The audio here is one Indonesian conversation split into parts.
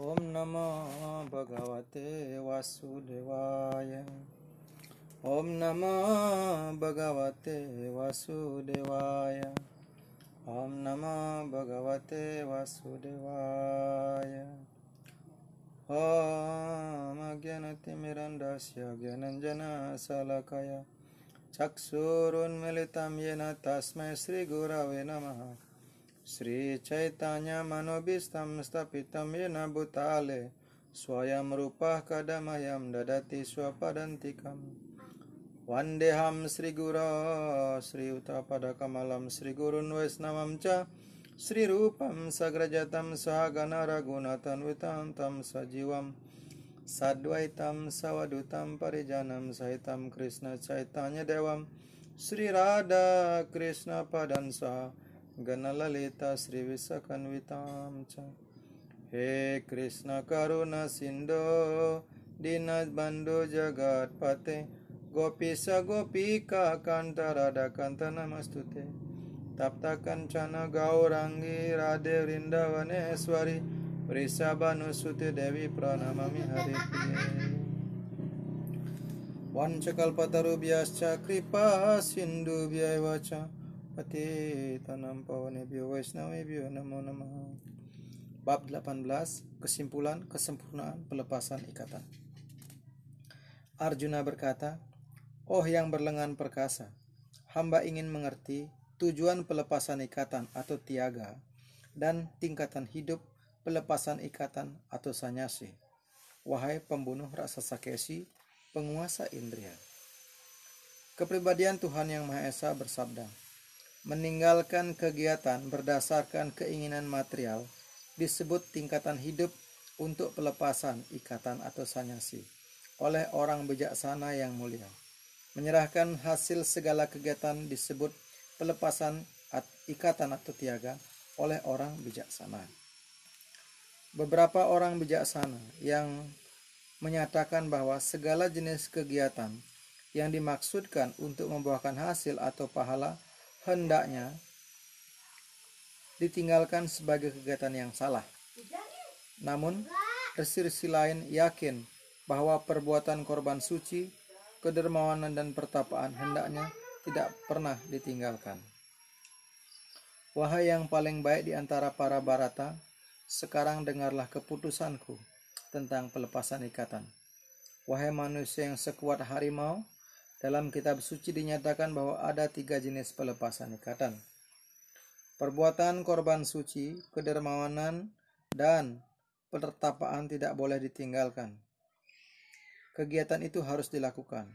ॐ नमो भगवते वासुदेवाय। ॐ नमो भगवते वासुदेवाय। ॐ नमो भगवते वासुदेवाय। ॐ अज्ञानतिमिरन्दस्य ज्ञानञ्जनशलाकय। चक्षुरुन्मिलितं येन तस्मै श्रीगुरवे नमः। Sri Chaitanya Manobistam Stapitam Yena Butale Swayam Rupah Kadamayam Dadati Swapadantikam. Vandeham Sri Guru, Sri Utapada Kamalam Sri Guru Vaisnamam Cha Sri Rupam Sagrajatam Sahagana Raghunatanvitam Tam Sajivam Sadvaitam Sawadutam Parijanam Sahitam Krishna Chaitanya Devam Sri Radha Krishna Padansa गणललिता श्रीविशकन्वितां च। हे कृष्ण करुण सिन्धो दीनबन्धु जगत्पते। गोपीश गोपिका कान्त राधाकान्त नमस्तु ते तप्त कञ्चन गौराङ्गी राधे वृन्दवनेश्वरि वृषभानुसुते देवी प्रणमामि हरिप्रिये। वंशकल्पतरुभ्यश्च कृपा सिन्धुभ्यैव च। pati tanam pohon ibu wes nama ibu nama nama Bab 18 Kesimpulan Kesempurnaan Pelepasan Ikatan Arjuna berkata, Oh yang berlengan perkasa, hamba ingin mengerti tujuan pelepasan ikatan atau tiaga dan tingkatan hidup pelepasan ikatan atau sanyasi. Wahai pembunuh rasa sakesi, penguasa indria. Kepribadian Tuhan Yang Maha Esa bersabda, meninggalkan kegiatan berdasarkan keinginan material disebut tingkatan hidup untuk pelepasan ikatan atau sanyasi oleh orang bijaksana yang mulia. Menyerahkan hasil segala kegiatan disebut pelepasan ikatan atau tiaga oleh orang bijaksana. Beberapa orang bijaksana yang menyatakan bahwa segala jenis kegiatan yang dimaksudkan untuk membuahkan hasil atau pahala hendaknya ditinggalkan sebagai kegiatan yang salah. Namun, resi-resi lain yakin bahwa perbuatan korban suci, kedermawanan dan pertapaan hendaknya tidak pernah ditinggalkan. Wahai yang paling baik di antara para barata, sekarang dengarlah keputusanku tentang pelepasan ikatan. Wahai manusia yang sekuat harimau, dalam kitab suci dinyatakan bahwa ada tiga jenis pelepasan ikatan. Perbuatan korban suci, kedermawanan, dan pertapaan tidak boleh ditinggalkan. Kegiatan itu harus dilakukan.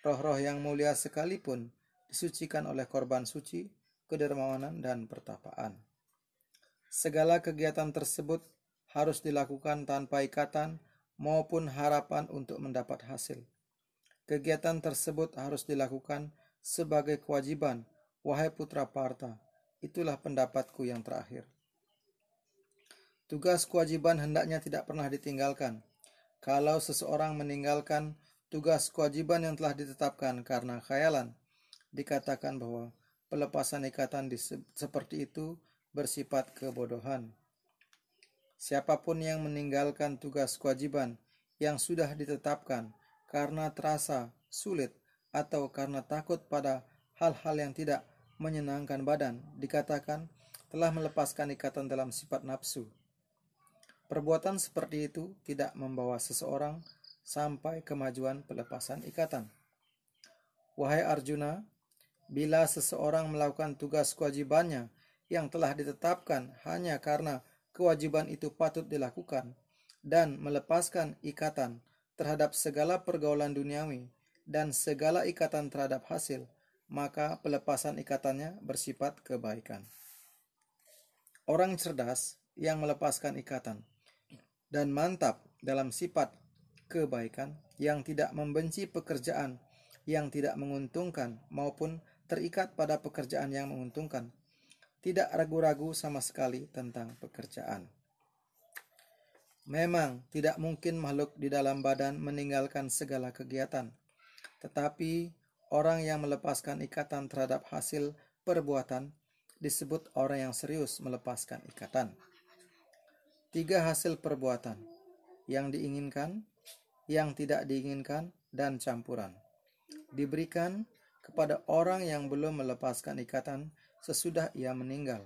Roh-roh yang mulia sekalipun disucikan oleh korban suci, kedermawanan, dan pertapaan. Segala kegiatan tersebut harus dilakukan tanpa ikatan maupun harapan untuk mendapat hasil. Kegiatan tersebut harus dilakukan sebagai kewajiban, wahai putra Parta. Itulah pendapatku yang terakhir. Tugas kewajiban hendaknya tidak pernah ditinggalkan. Kalau seseorang meninggalkan tugas kewajiban yang telah ditetapkan karena khayalan, dikatakan bahwa pelepasan ikatan seperti itu bersifat kebodohan. Siapa pun yang meninggalkan tugas kewajiban yang sudah ditetapkan karena terasa sulit atau karena takut pada hal-hal yang tidak menyenangkan badan, dikatakan telah melepaskan ikatan dalam sifat nafsu. Perbuatan seperti itu tidak membawa seseorang sampai kemajuan pelepasan ikatan. Wahai Arjuna, bila seseorang melakukan tugas kewajibannya yang telah ditetapkan hanya karena kewajiban itu patut dilakukan dan melepaskan ikatan terhadap segala pergaulan duniawi dan segala ikatan terhadap hasil, maka pelepasan ikatannya bersifat kebaikan. Orang cerdas yang melepaskan ikatan dan mantap dalam sifat kebaikan yang tidak membenci pekerjaan yang tidak menguntungkan maupun terikat pada pekerjaan yang menguntungkan, tidak ragu-ragu sama sekali tentang pekerjaan. Memang tidak mungkin makhluk di dalam badan meninggalkan segala kegiatan, tetapi orang yang melepaskan ikatan terhadap hasil perbuatan disebut orang yang serius melepaskan ikatan. tiga hasil perbuatan yang diinginkan, yang tidak diinginkan, dan campuran. Diberikan kepada orang yang belum melepaskan ikatan sesudah ia meninggal.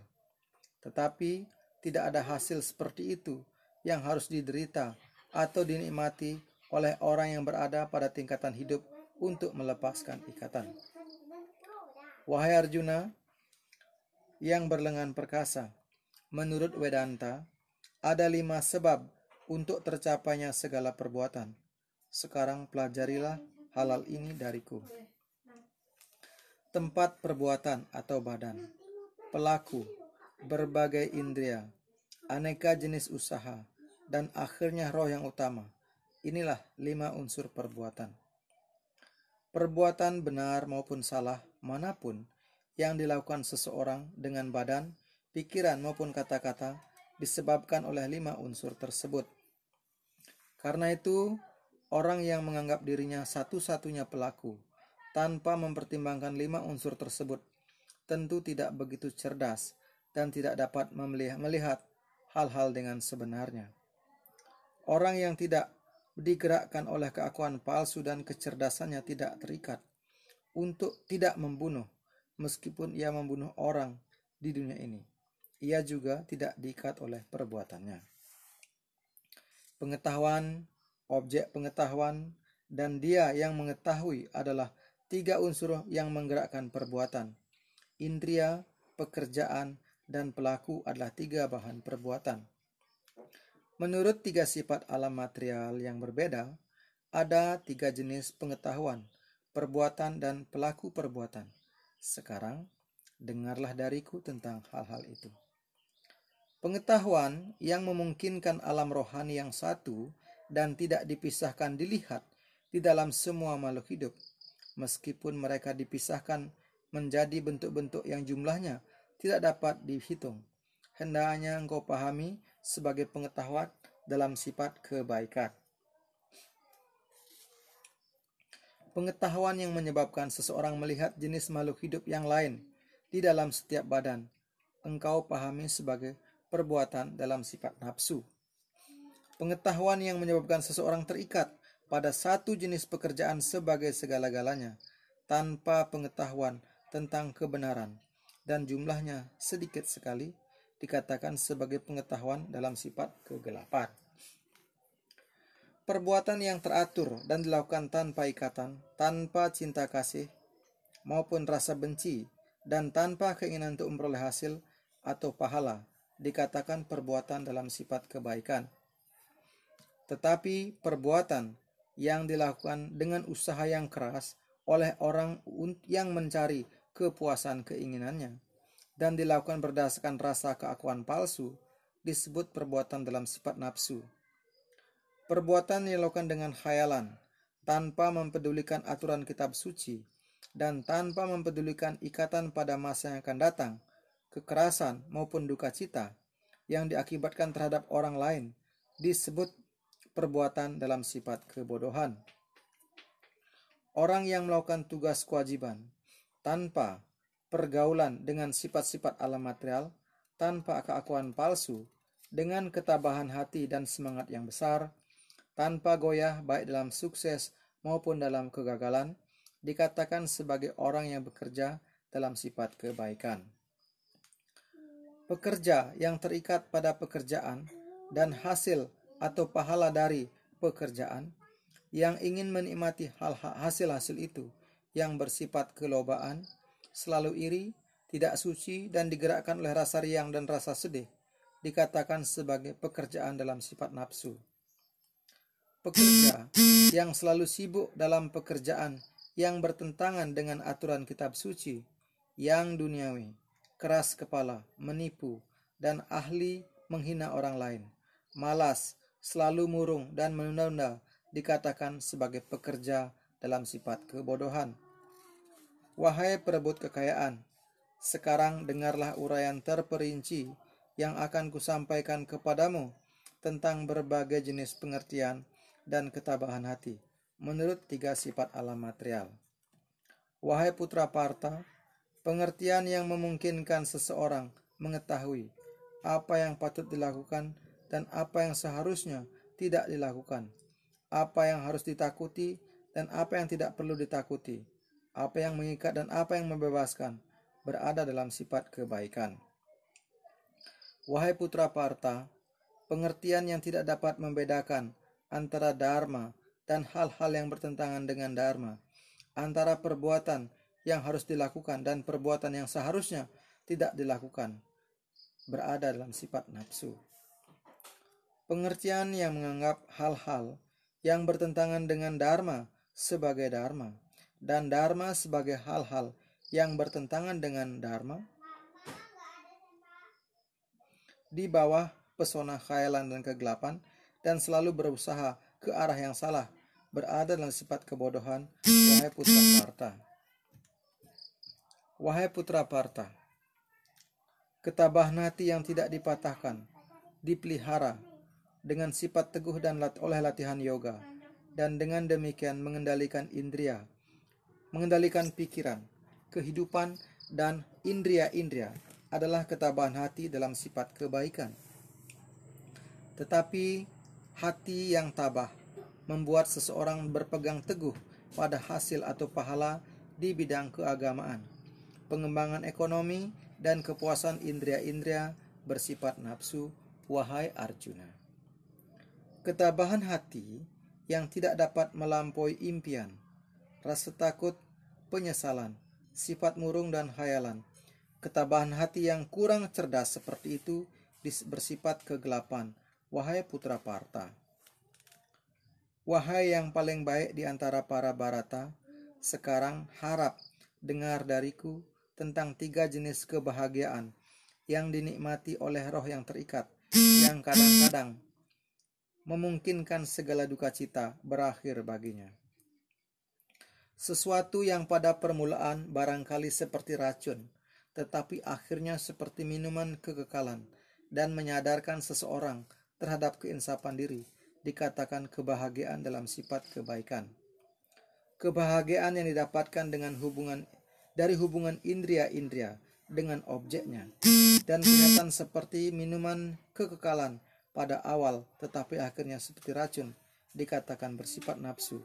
Tetapi tidak ada hasil seperti itu yang harus diderita atau dinikmati oleh orang yang berada pada tingkatan hidup untuk melepaskan ikatan. Wahai Arjuna yang berlengan perkasa, menurut Vedanta, ada lima sebab untuk tercapainya segala perbuatan. Sekarang pelajarilah halal ini dariku. Tempat perbuatan atau badan, pelaku, berbagai indria, aneka jenis usaha, dan akhirnya roh yang utama. Inilah lima unsur perbuatan. Perbuatan benar maupun salah mana pun yang dilakukan seseorang dengan badan, pikiran maupun kata-kata disebabkan oleh lima unsur tersebut. Karena itu, orang yang menganggap dirinya satu-satunya pelaku tanpa mempertimbangkan lima unsur tersebut tentu tidak begitu cerdas dan tidak dapat melihat hal-hal dengan sebenarnya. Orang yang tidak digerakkan oleh keakuan palsu dan kecerdasannya tidak terikat untuk tidak membunuh meskipun ia membunuh orang di dunia ini. Ia juga tidak diikat oleh perbuatannya. Pengetahuan, objek pengetahuan, dan dia yang mengetahui adalah tiga unsur yang menggerakkan perbuatan. Indria, pekerjaan, dan pelaku adalah tiga bahan perbuatan. Menurut tiga sifat alam material yang berbeda, ada tiga jenis pengetahuan, perbuatan, dan pelaku perbuatan. Sekarang, dengarlah dariku tentang hal-hal itu. Pengetahuan yang memungkinkan alam rohani yang satu dan tidak dipisahkan dilihat di dalam semua makhluk hidup, meskipun mereka dipisahkan menjadi bentuk-bentuk yang jumlahnya tidak dapat dihitung. Hendaknya engkau pahami sebagai pengetahuan dalam sifat kebaikan. Pengetahuan yang menyebabkan seseorang melihat jenis makhluk hidup yang lain di dalam setiap badan, engkau pahami sebagai perbuatan dalam sifat nafsu. Pengetahuan yang menyebabkan seseorang terikat pada satu jenis pekerjaan sebagai segala-galanya, tanpa pengetahuan tentang kebenaran, dan jumlahnya sedikit sekali, dikatakan sebagai pengetahuan dalam sifat kegelapan. Perbuatan yang teratur dan dilakukan tanpa ikatan, tanpa cinta kasih, maupun rasa benci, dan tanpa keinginan untuk memperoleh hasil atau pahala, dikatakan perbuatan dalam sifat kebaikan. Tetapi perbuatan yang dilakukan dengan usaha yang keras oleh orang yang mencari kepuasan keinginannya, dan dilakukan berdasarkan rasa keakuan palsu disebut perbuatan dalam sifat nafsu. Perbuatan yang dilakukan dengan khayalan, tanpa mempedulikan aturan kitab suci, dan tanpa mempedulikan ikatan pada masa yang akan datang, kekerasan maupun duka cita yang diakibatkan terhadap orang lain disebut perbuatan dalam sifat kebodohan. Orang yang melakukan tugas kewajiban tanpa pergaulan dengan sifat-sifat alam material tanpa keakuan palsu, dengan ketabahan hati dan semangat yang besar, tanpa goyah baik dalam sukses maupun dalam kegagalan, dikatakan sebagai orang yang bekerja dalam sifat kebaikan. Pekerja yang terikat pada pekerjaan dan hasil atau pahala dari pekerjaan yang ingin menikmati hal hasil-hasil itu yang bersifat kelobaan selalu iri, tidak suci, dan digerakkan oleh rasa riang dan rasa sedih, dikatakan sebagai pekerjaan dalam sifat nafsu. Pekerja yang selalu sibuk dalam pekerjaan yang bertentangan dengan aturan kitab suci, yang duniawi, keras kepala, menipu, dan ahli menghina orang lain, malas, selalu murung, dan menunda-nunda dikatakan sebagai pekerja dalam sifat kebodohan. Wahai perebut kekayaan, sekarang dengarlah uraian terperinci yang akan kusampaikan kepadamu tentang berbagai jenis pengertian dan ketabahan hati menurut tiga sifat alam material. Wahai putra Parta, pengertian yang memungkinkan seseorang mengetahui apa yang patut dilakukan dan apa yang seharusnya tidak dilakukan, apa yang harus ditakuti dan apa yang tidak perlu ditakuti, apa yang mengikat dan apa yang membebaskan, berada dalam sifat kebaikan. Wahai putra Parta, pengertian yang tidak dapat membedakan antara dharma dan hal-hal yang bertentangan dengan dharma, antara perbuatan yang harus dilakukan dan perbuatan yang seharusnya tidak dilakukan, berada dalam sifat nafsu. Pengertian yang menganggap hal-hal yang bertentangan dengan dharma sebagai dharma dan dharma sebagai hal-hal yang bertentangan dengan dharma? Di bawah pesona khayalan dan kegelapan dan selalu berusaha ke arah yang salah berada dalam sifat kebodohan wahai putra Parta. Wahai putra Parta ketabahan hati yang tidak dipatahkan dipelihara dengan sifat teguh dan lat oleh latihan yoga dan dengan demikian mengendalikan indria mengendalikan pikiran kehidupan dan indria-indria adalah ketabahan hati dalam sifat kebaikan. Tetapi hati yang tabah membuat seseorang berpegang teguh pada hasil atau pahala di bidang keagamaan, pengembangan ekonomi, dan kepuasan indria-indria bersifat nafsu, wahai Arjuna. Ketabahan hati yang tidak dapat melampaui impian, rasa takut, penyesalan, sifat murung dan khayalan, Ketabahan hati yang kurang cerdas seperti itu bersifat kegelapan, wahai putra Parta. Wahai yang paling baik di antara para barata, sekarang harap dengar dariku tentang tiga jenis kebahagiaan yang dinikmati oleh roh yang terikat, yang kadang-kadang memungkinkan segala duka cita berakhir baginya. Sesuatu yang pada permulaan barangkali seperti racun, tetapi akhirnya seperti minuman kekekalan dan menyadarkan seseorang terhadap keinsapan diri, dikatakan kebahagiaan dalam sifat kebaikan. Kebahagiaan yang didapatkan dengan hubungan dari hubungan indria-indria dengan objeknya dan kelihatan seperti minuman kekekalan pada awal tetapi akhirnya seperti racun dikatakan bersifat nafsu.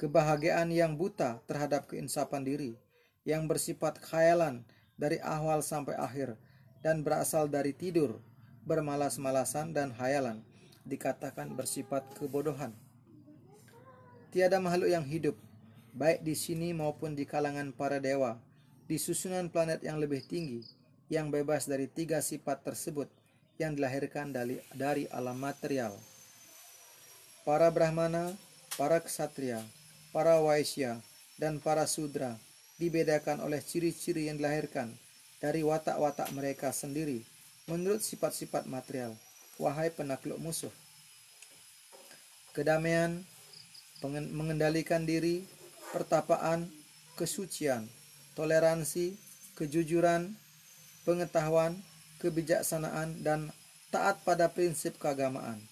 Kebahagiaan yang buta terhadap keinsapan diri yang bersifat khayalan dari awal sampai akhir dan berasal dari tidur, bermalas-malasan dan khayalan, dikatakan bersifat kebodohan. Tiada makhluk yang hidup, baik di sini maupun di kalangan para dewa, di susunan planet yang lebih tinggi, yang bebas dari tiga sifat tersebut yang dilahirkan dari, dari alam material. Para Brahmana, para Ksatria, para Waisya, dan para Sudra dibedakan oleh ciri-ciri yang dilahirkan dari watak-watak mereka sendiri menurut sifat-sifat material. Wahai penakluk musuh. Kedamaian, mengendalikan diri, pertapaan, kesucian, toleransi, kejujuran, pengetahuan, kebijaksanaan, dan taat pada prinsip keagamaan.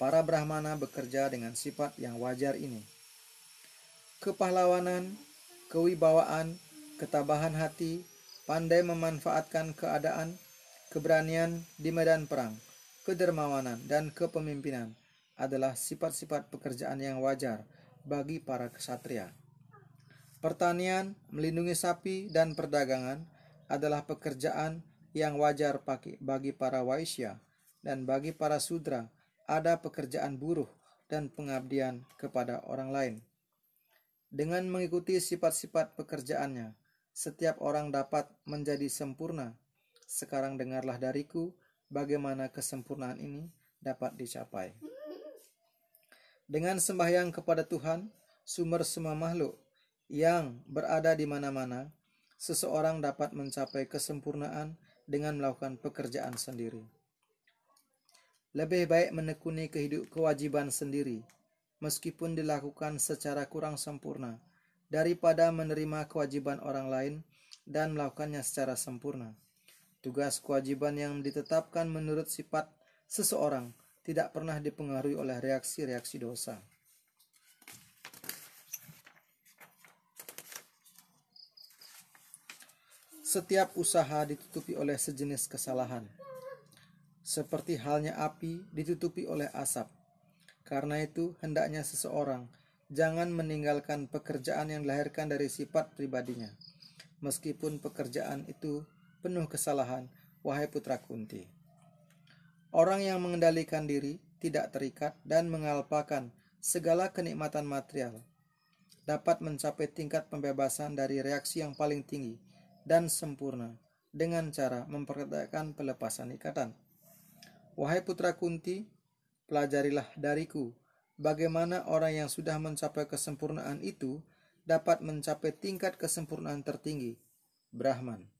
Para Brahmana bekerja dengan sifat yang wajar ini. Kepahlawanan, kewibawaan, ketabahan hati, pandai memanfaatkan keadaan, keberanian di medan perang, kedermawanan, dan kepemimpinan adalah sifat-sifat pekerjaan yang wajar bagi para kesatria. Pertanian, melindungi sapi, dan perdagangan adalah pekerjaan yang wajar bagi para waisya, dan bagi para sudra ada pekerjaan buruh dan pengabdian kepada orang lain. Dengan mengikuti sifat-sifat pekerjaannya, setiap orang dapat menjadi sempurna. Sekarang dengarlah dariku bagaimana kesempurnaan ini dapat dicapai. Dengan sembahyang kepada Tuhan, sumber semua makhluk yang berada di mana-mana, seseorang dapat mencapai kesempurnaan dengan melakukan pekerjaan sendiri. Lebih baik menekuni kehidupan kewajiban sendiri meskipun dilakukan secara kurang sempurna, daripada menerima kewajiban orang lain dan melakukannya secara sempurna. Tugas kewajiban yang ditetapkan menurut sifat seseorang tidak pernah dipengaruhi oleh reaksi-reaksi dosa. Setiap usaha ditutupi oleh sejenis kesalahan. seperti halnya api ditutupi oleh asap. Karena itu, hendaknya seseorang jangan meninggalkan pekerjaan yang dilahirkan dari sifat pribadinya, meskipun pekerjaan itu penuh kesalahan, wahai putra Kunti. Orang yang mengendalikan diri tidak terikat dan mengalpakan segala kenikmatan material dapat mencapai tingkat pembebasan dari reaksi yang paling tinggi dan sempurna dengan cara memperkatakan pelepasan ikatan. Wahai putra Kunti, pelajarilah dariku bagaimana orang yang sudah mencapai kesempurnaan itu dapat mencapai tingkat kesempurnaan tertinggi, Brahman.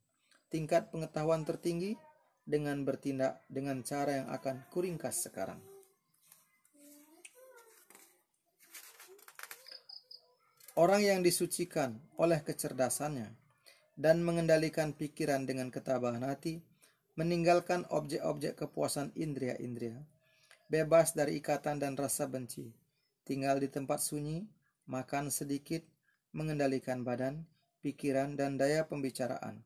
Tingkat pengetahuan tertinggi dengan bertindak dengan cara yang akan kuringkas sekarang. Orang yang disucikan oleh kecerdasannya dan mengendalikan pikiran dengan ketabahan hati, meninggalkan objek-objek kepuasan indria-indria, bebas dari ikatan dan rasa benci, tinggal di tempat sunyi, makan sedikit, mengendalikan badan, pikiran, dan daya pembicaraan,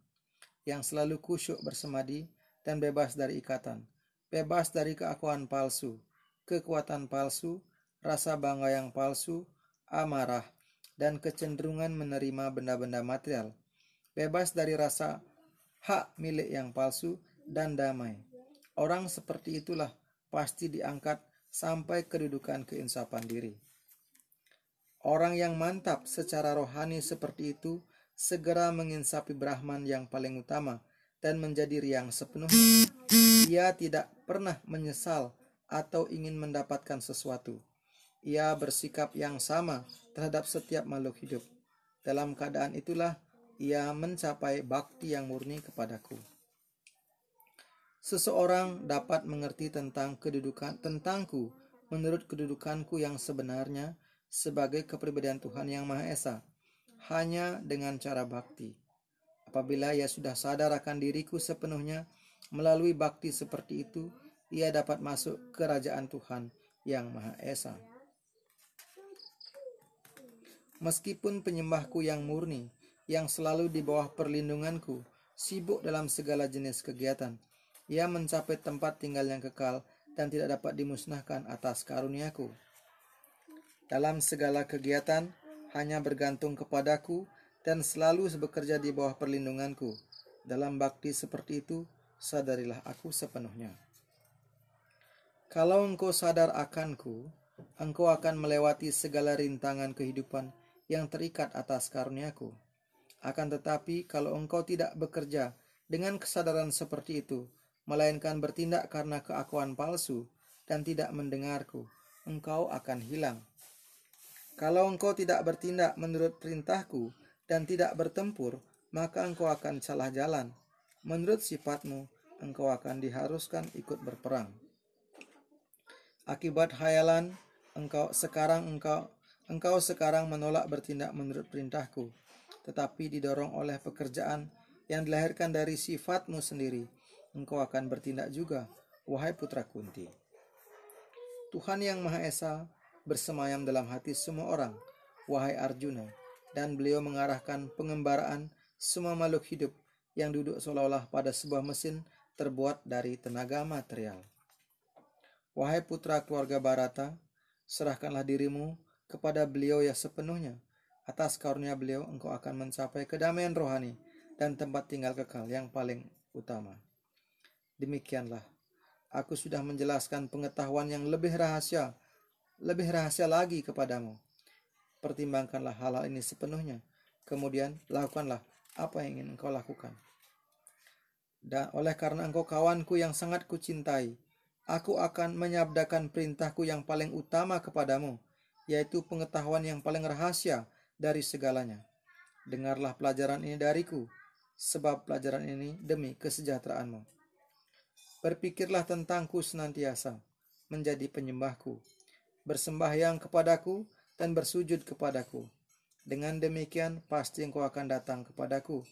yang selalu kusyuk bersemadi dan bebas dari ikatan, bebas dari keakuan palsu, kekuatan palsu, rasa bangga yang palsu, amarah, dan kecenderungan menerima benda-benda material, bebas dari rasa hak milik yang palsu dan damai. Orang seperti itulah pasti diangkat sampai kedudukan keinsapan diri. Orang yang mantap secara rohani seperti itu segera menginsapi Brahman yang paling utama dan menjadi riang sepenuhnya. Ia tidak pernah menyesal atau ingin mendapatkan sesuatu ia bersikap yang sama terhadap setiap makhluk hidup. Dalam keadaan itulah ia mencapai bakti yang murni kepadaku. Seseorang dapat mengerti tentang kedudukan tentangku menurut kedudukanku yang sebenarnya sebagai kepribadian Tuhan yang Maha Esa hanya dengan cara bakti. Apabila ia sudah sadar akan diriku sepenuhnya melalui bakti seperti itu, ia dapat masuk ke kerajaan Tuhan yang Maha Esa. Meskipun penyembahku yang murni, yang selalu di bawah perlindunganku, sibuk dalam segala jenis kegiatan, ia mencapai tempat tinggal yang kekal dan tidak dapat dimusnahkan atas karuniaku. Dalam segala kegiatan, hanya bergantung kepadaku dan selalu bekerja di bawah perlindunganku. Dalam bakti seperti itu, sadarilah aku sepenuhnya. Kalau engkau sadar akanku, engkau akan melewati segala rintangan kehidupan yang terikat atas karuniaku. Akan tetapi, kalau engkau tidak bekerja dengan kesadaran seperti itu, melainkan bertindak karena keakuan palsu dan tidak mendengarku, engkau akan hilang. Kalau engkau tidak bertindak menurut perintahku dan tidak bertempur, maka engkau akan salah jalan. Menurut sifatmu, engkau akan diharuskan ikut berperang. Akibat hayalan, engkau sekarang engkau Engkau sekarang menolak bertindak menurut perintahku, tetapi didorong oleh pekerjaan yang dilahirkan dari sifatmu sendiri. Engkau akan bertindak juga, wahai putra Kunti. Tuhan yang Maha Esa bersemayam dalam hati semua orang, wahai Arjuna, dan beliau mengarahkan pengembaraan semua makhluk hidup yang duduk seolah-olah pada sebuah mesin terbuat dari tenaga material. Wahai putra keluarga Barata, serahkanlah dirimu kepada beliau ya sepenuhnya. Atas karunia beliau engkau akan mencapai kedamaian rohani dan tempat tinggal kekal yang paling utama. Demikianlah, aku sudah menjelaskan pengetahuan yang lebih rahasia, lebih rahasia lagi kepadamu. Pertimbangkanlah hal, -hal ini sepenuhnya, kemudian lakukanlah apa yang ingin engkau lakukan. Dan oleh karena engkau kawanku yang sangat kucintai, aku akan menyabdakan perintahku yang paling utama kepadamu, yaitu pengetahuan yang paling rahasia dari segalanya. Dengarlah pelajaran ini dariku, sebab pelajaran ini demi kesejahteraanmu. Berpikirlah tentangku senantiasa, menjadi penyembahku, bersembahyang kepadaku, dan bersujud kepadaku. Dengan demikian, pasti engkau akan datang kepadaku.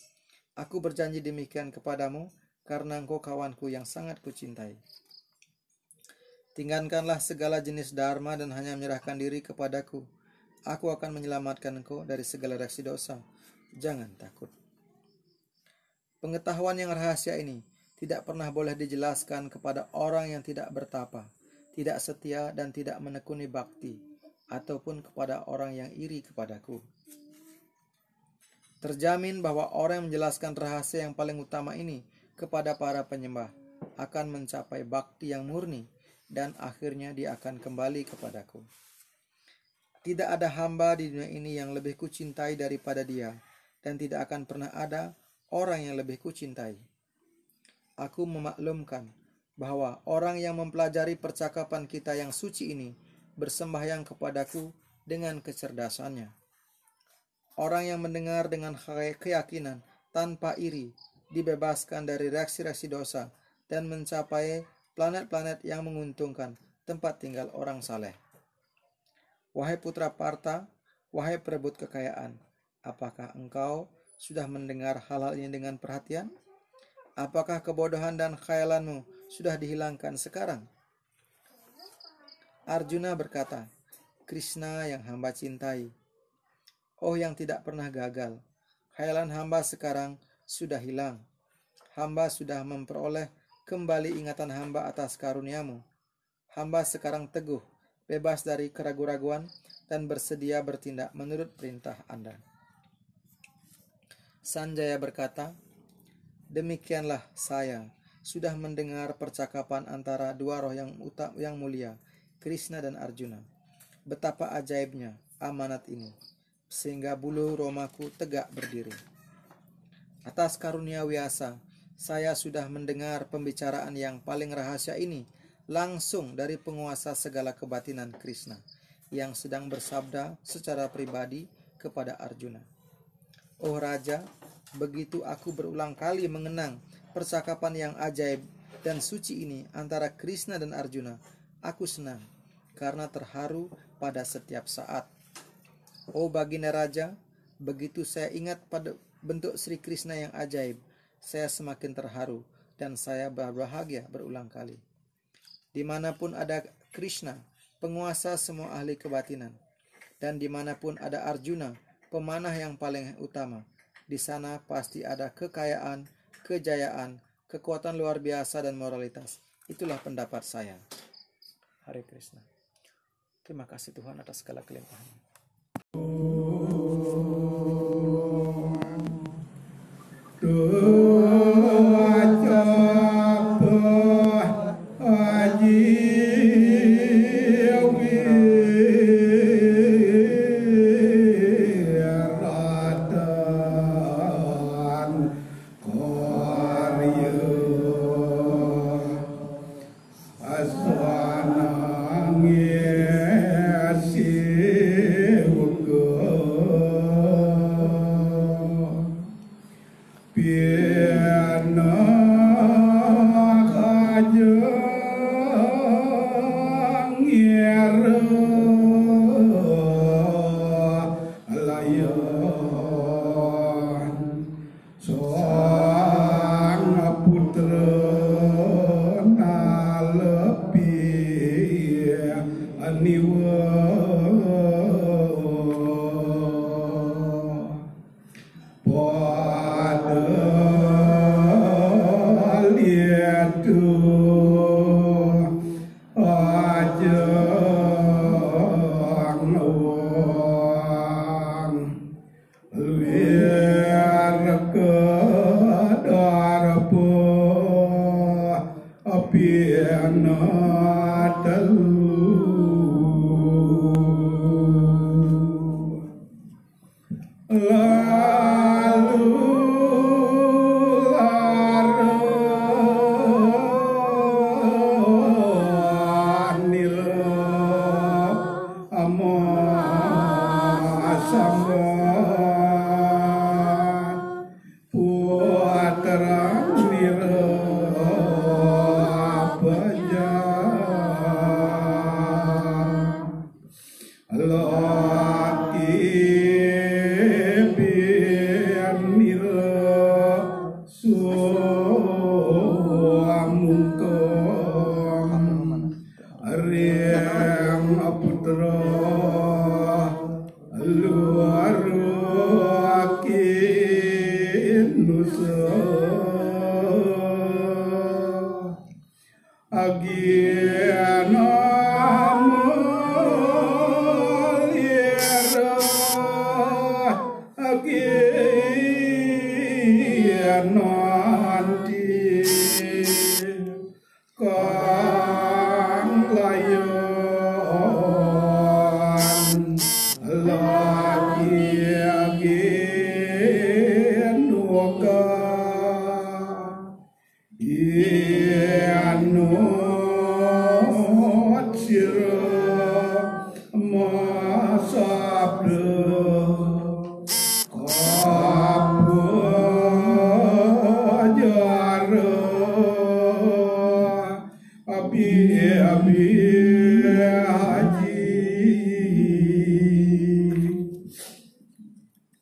Aku berjanji demikian kepadamu, karena engkau kawanku yang sangat kucintai. Tinggalkanlah segala jenis dharma dan hanya menyerahkan diri kepadaku. Aku akan menyelamatkan engkau dari segala reaksi dosa. Jangan takut. Pengetahuan yang rahasia ini tidak pernah boleh dijelaskan kepada orang yang tidak bertapa, tidak setia dan tidak menekuni bakti, ataupun kepada orang yang iri kepadaku. Terjamin bahwa orang yang menjelaskan rahasia yang paling utama ini kepada para penyembah akan mencapai bakti yang murni dan akhirnya dia akan kembali kepadaku. Tidak ada hamba di dunia ini yang lebih kucintai daripada dia dan tidak akan pernah ada orang yang lebih kucintai. Aku memaklumkan bahwa orang yang mempelajari percakapan kita yang suci ini bersembahyang kepadaku dengan kecerdasannya. Orang yang mendengar dengan keyakinan tanpa iri dibebaskan dari reaksi-reaksi dosa dan mencapai planet-planet yang menguntungkan tempat tinggal orang saleh. Wahai putra Parta, wahai perebut kekayaan, apakah engkau sudah mendengar hal-hal ini dengan perhatian? Apakah kebodohan dan khayalanmu sudah dihilangkan sekarang? Arjuna berkata, Krishna yang hamba cintai, oh yang tidak pernah gagal, khayalan hamba sekarang sudah hilang. Hamba sudah memperoleh kembali ingatan hamba atas karuniamu. Hamba sekarang teguh, bebas dari keraguan-raguan, dan bersedia bertindak menurut perintah Anda. Sanjaya berkata, Demikianlah saya sudah mendengar percakapan antara dua roh yang utak yang mulia, Krishna dan Arjuna. Betapa ajaibnya amanat ini, sehingga bulu romaku tegak berdiri. Atas karunia wiasa, saya sudah mendengar pembicaraan yang paling rahasia ini langsung dari penguasa segala kebatinan Krishna yang sedang bersabda secara pribadi kepada Arjuna. Oh Raja, Begitu aku berulang kali mengenang percakapan yang ajaib dan suci ini antara Krishna dan Arjuna, aku senang karena terharu pada setiap saat. Oh baginda raja, begitu saya ingat pada bentuk Sri Krishna yang ajaib, saya semakin terharu dan saya berbahagia berulang kali. Di mana pun ada Krishna, penguasa semua ahli kebatinan. Dan di mana pun ada Arjuna, pemanah yang paling utama. Di sana pasti ada kekayaan, kejayaan, kekuatan luar biasa dan moralitas. Itulah pendapat saya. Hari Krishna. Terima kasih Tuhan atas segala kelimpahan. Oh. So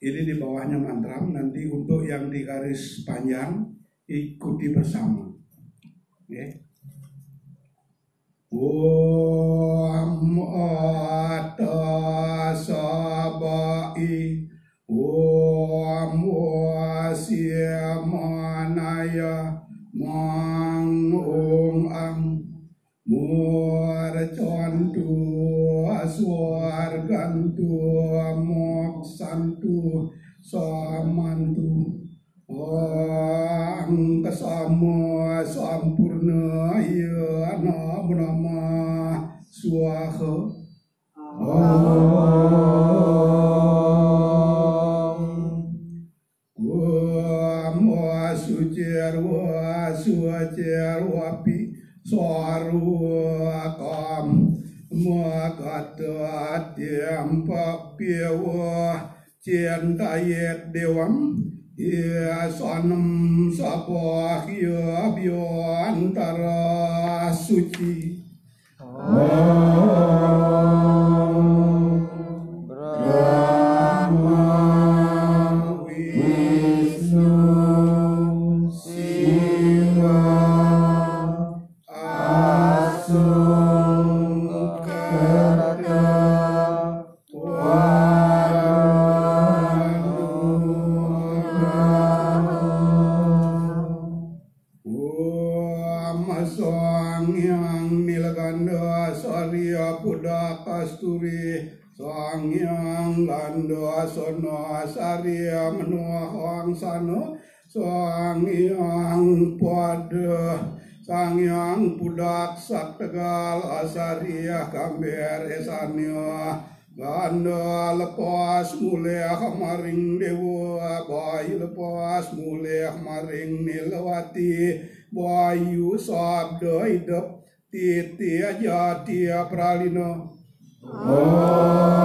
Ini di bawahnya mantram, nanti untuk yang di garis panjang ikuti bersama. Okay. Om Atta Sabai Om Wasya Mang Om Ang Murcantu aswargantu moksantu samantu Ang kasama sampurna iya anam nama suaha Om Om Om Om Om сорвоком, Магадатем попево, Тен дает девам, И соном сапах я бьон тара сути. Аминь. kamer esanio gando lepas muleh maring dewa bayi lepas muleh maring nilawati bayu sabdo hidup titi aja dia pralino oh.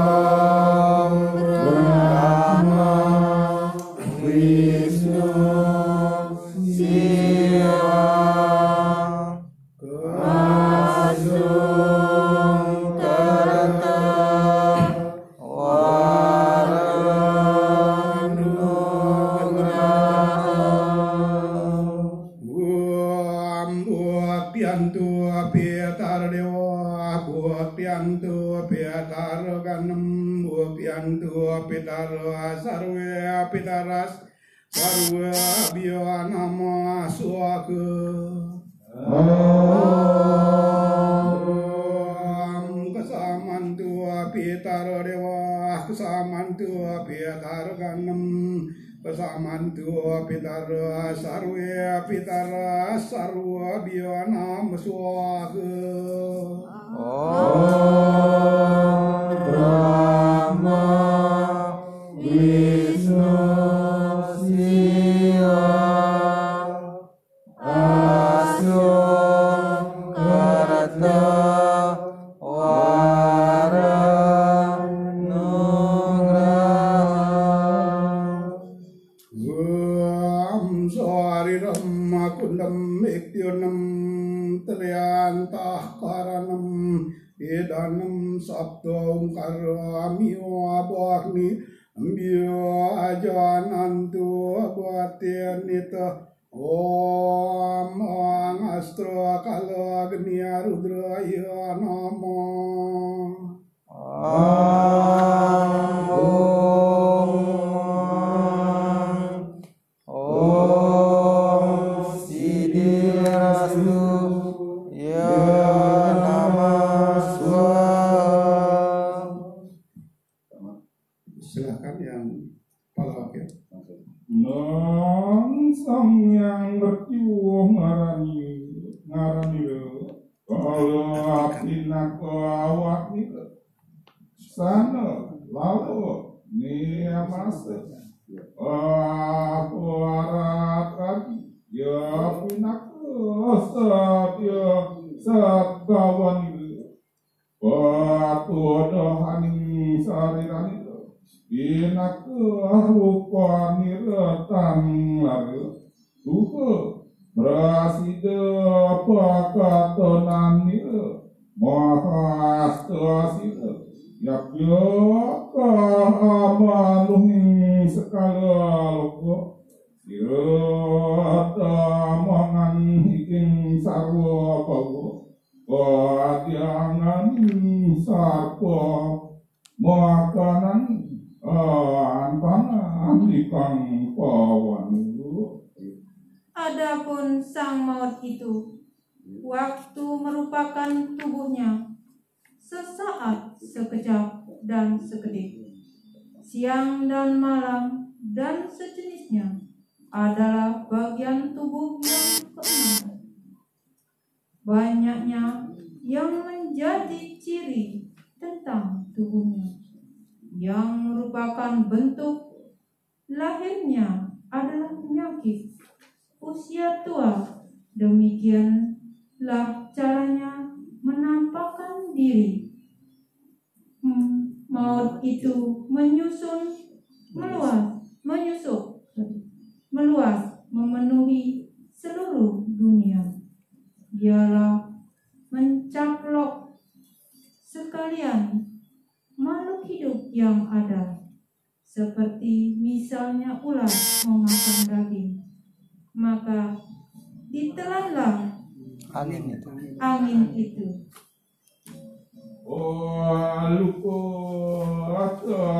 Amasa aku arakan ya pinak sat ya sat kawan itu Batu dohani sarirani Pinak rupa niretang lalu Rupa Prasida pakatonan menjadi ciri tentang tubuhnya, yang merupakan bentuk lahirnya adalah penyakit usia tua. Demikianlah caranya menampakkan diri. Hmm, maut itu menyusun, meluas, menyusup, meluas, memenuhi seluruh dunia. Ialah mencaplok sekalian makhluk hidup yang ada, seperti misalnya ular memakan daging maka ditelanlah angin itu angin itu. Ata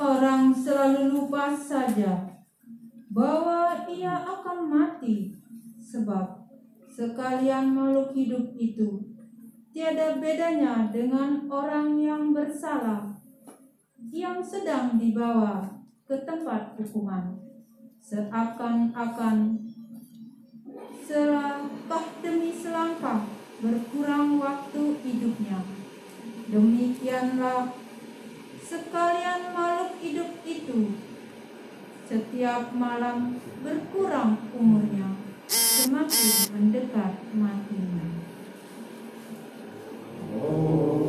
Orang selalu lupa saja bahwa ia akan mati sebab sekalian makhluk hidup itu tiada bedanya dengan orang yang bersalah yang sedang dibawa ke tempat hukuman seakan-akan selangkah demi selangkah berkurang waktu hidupnya. Demikianlah sekalian makhluk hidup itu. Setiap malam berkurang umurnya semakin mendekat matinya. Om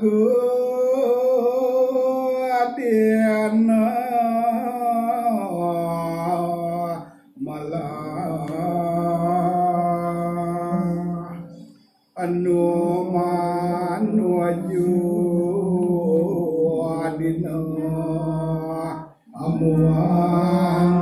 cứ tiền mà là anh nô mà nô chú đi nô amua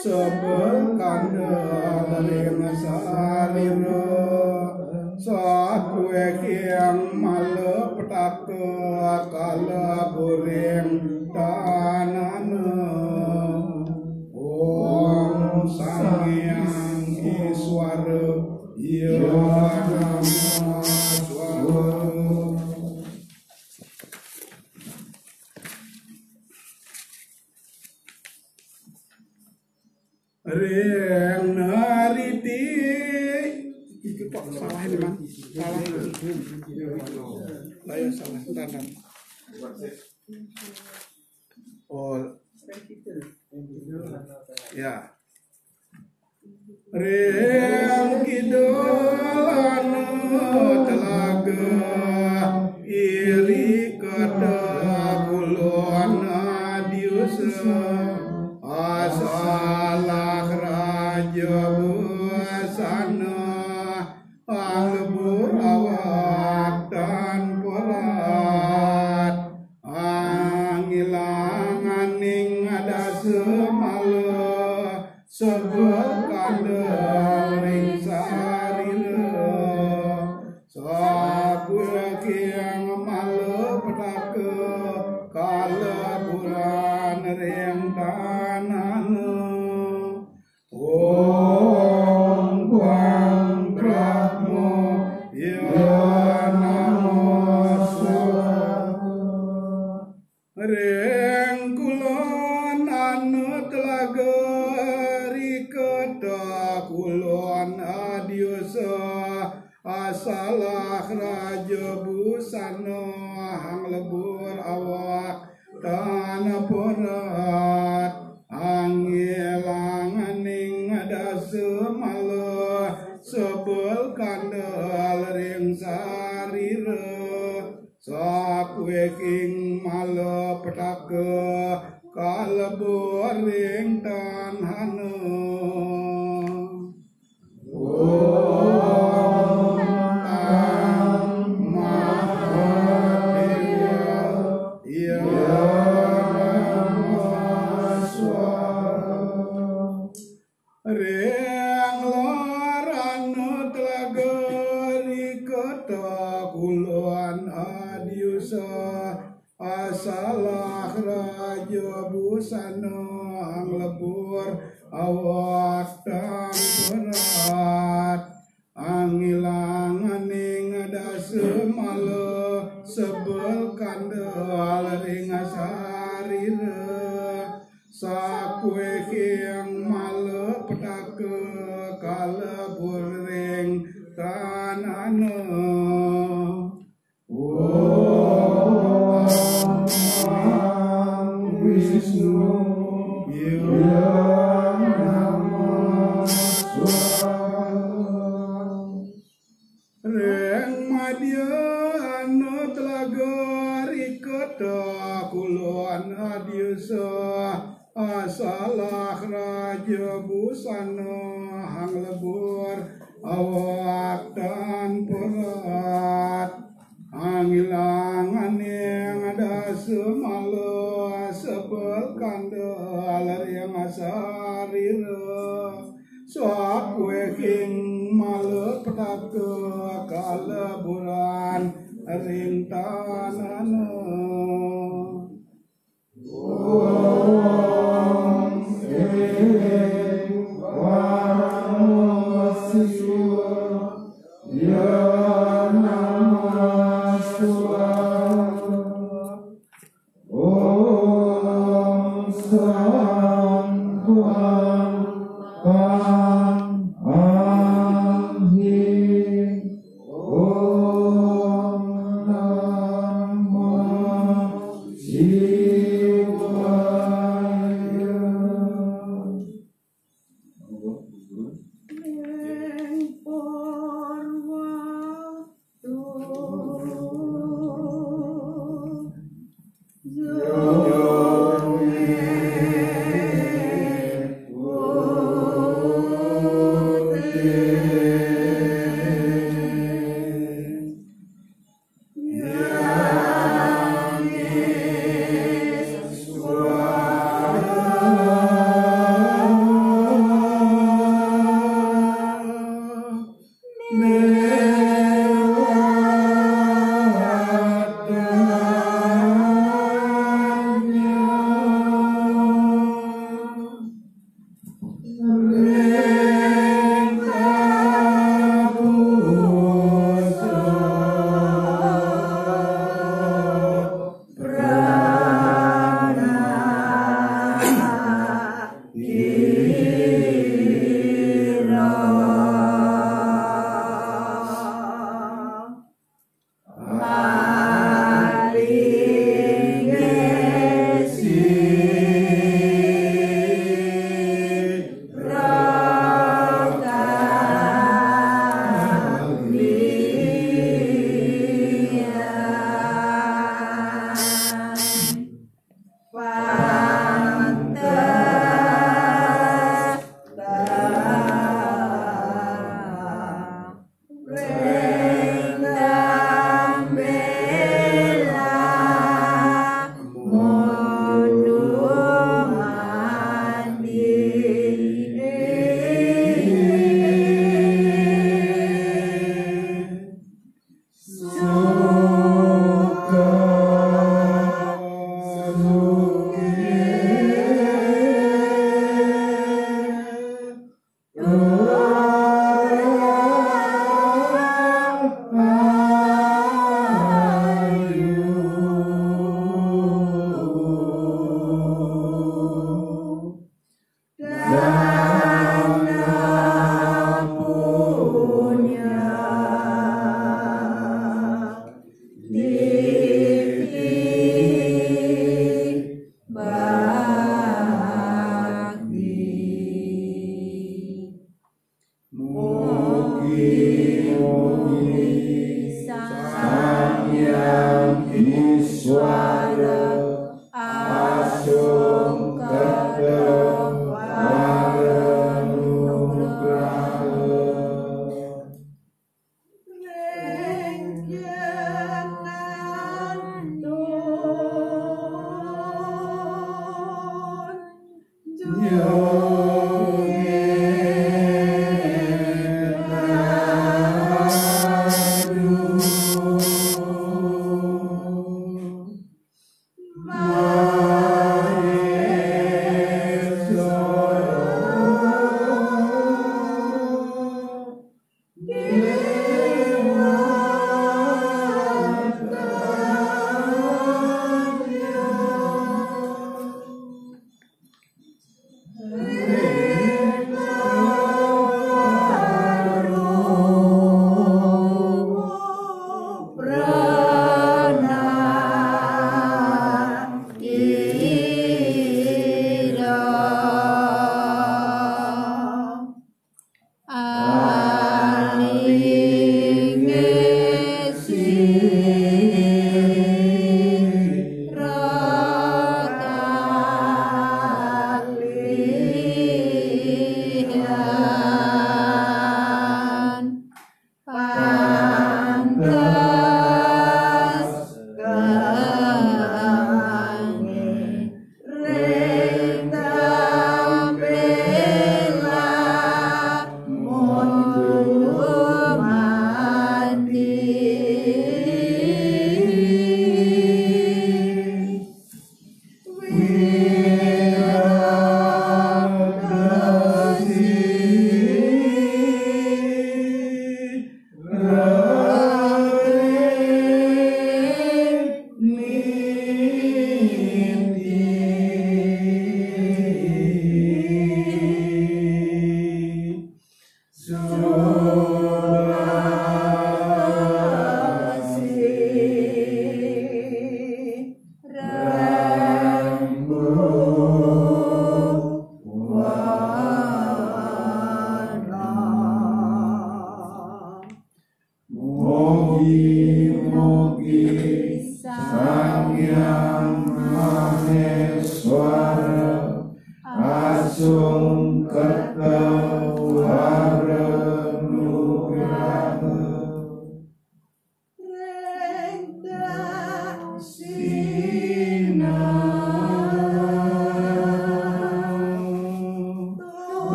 sebel kandhaling salira sakuwe kiyang malep tak kalaburing kurangkan or oh. ya. Riang kidul anu telaga iri kada bulan asalah raja buasana ahlu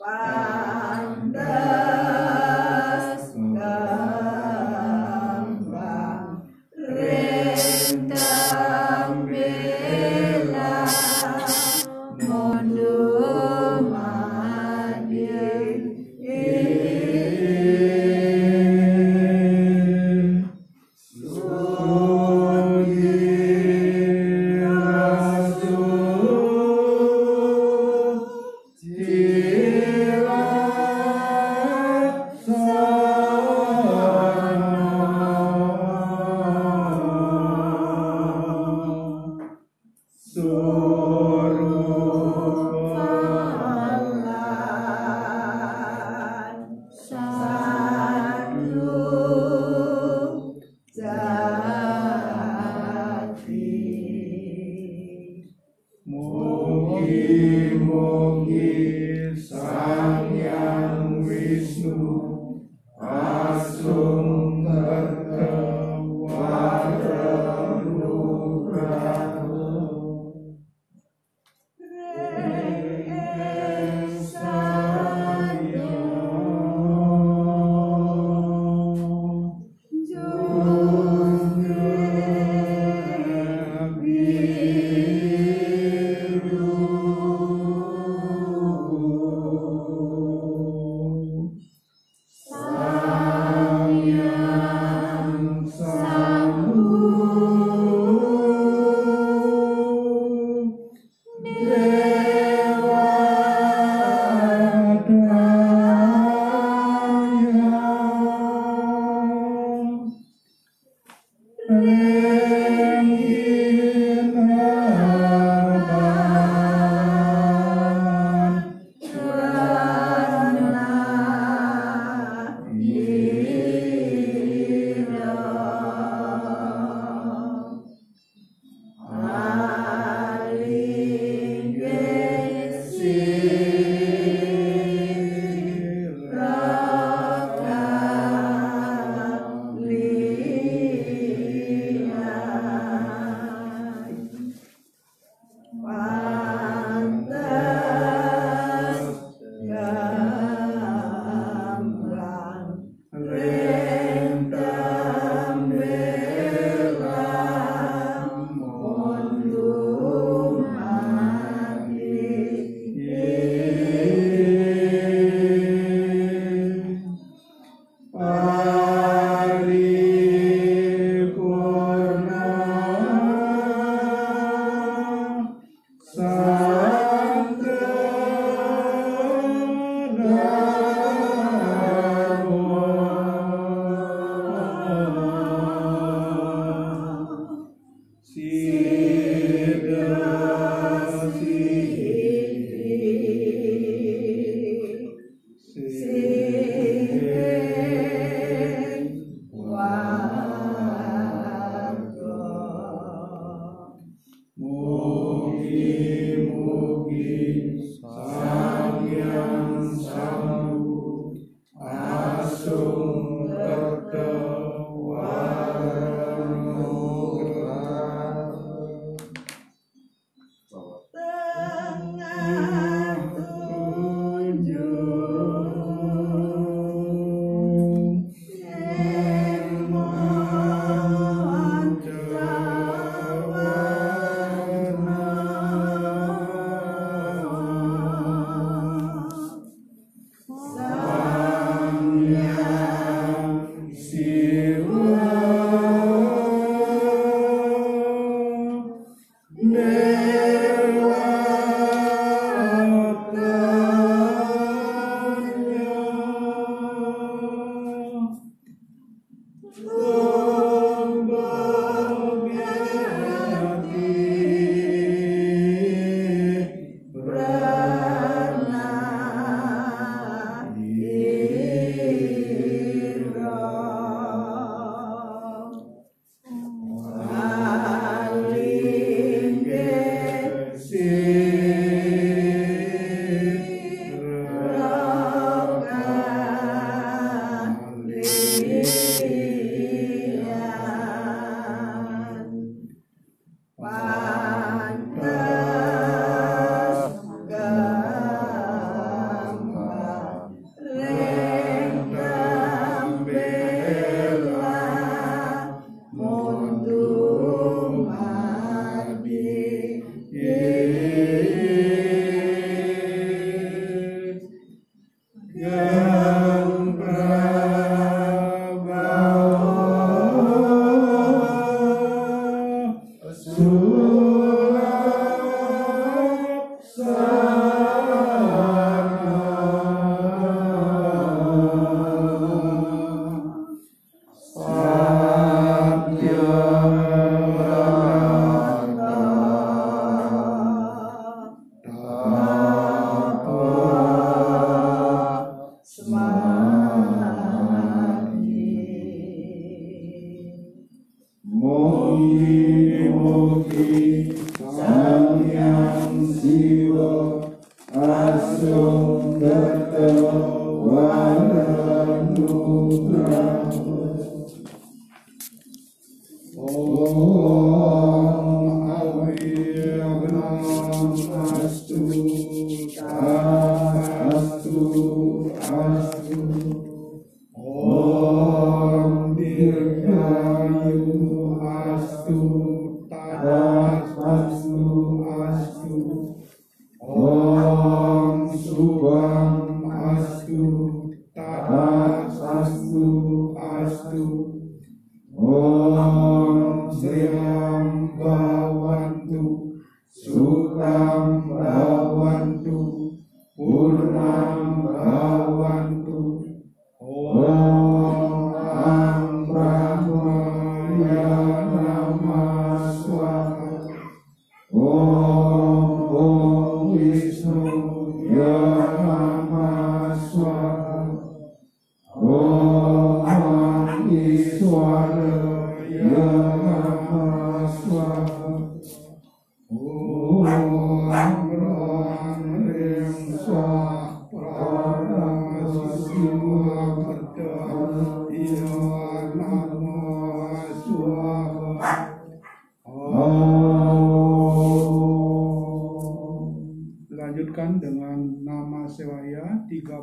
Paz.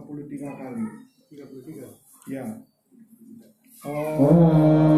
33 kali. 33. Ya. Om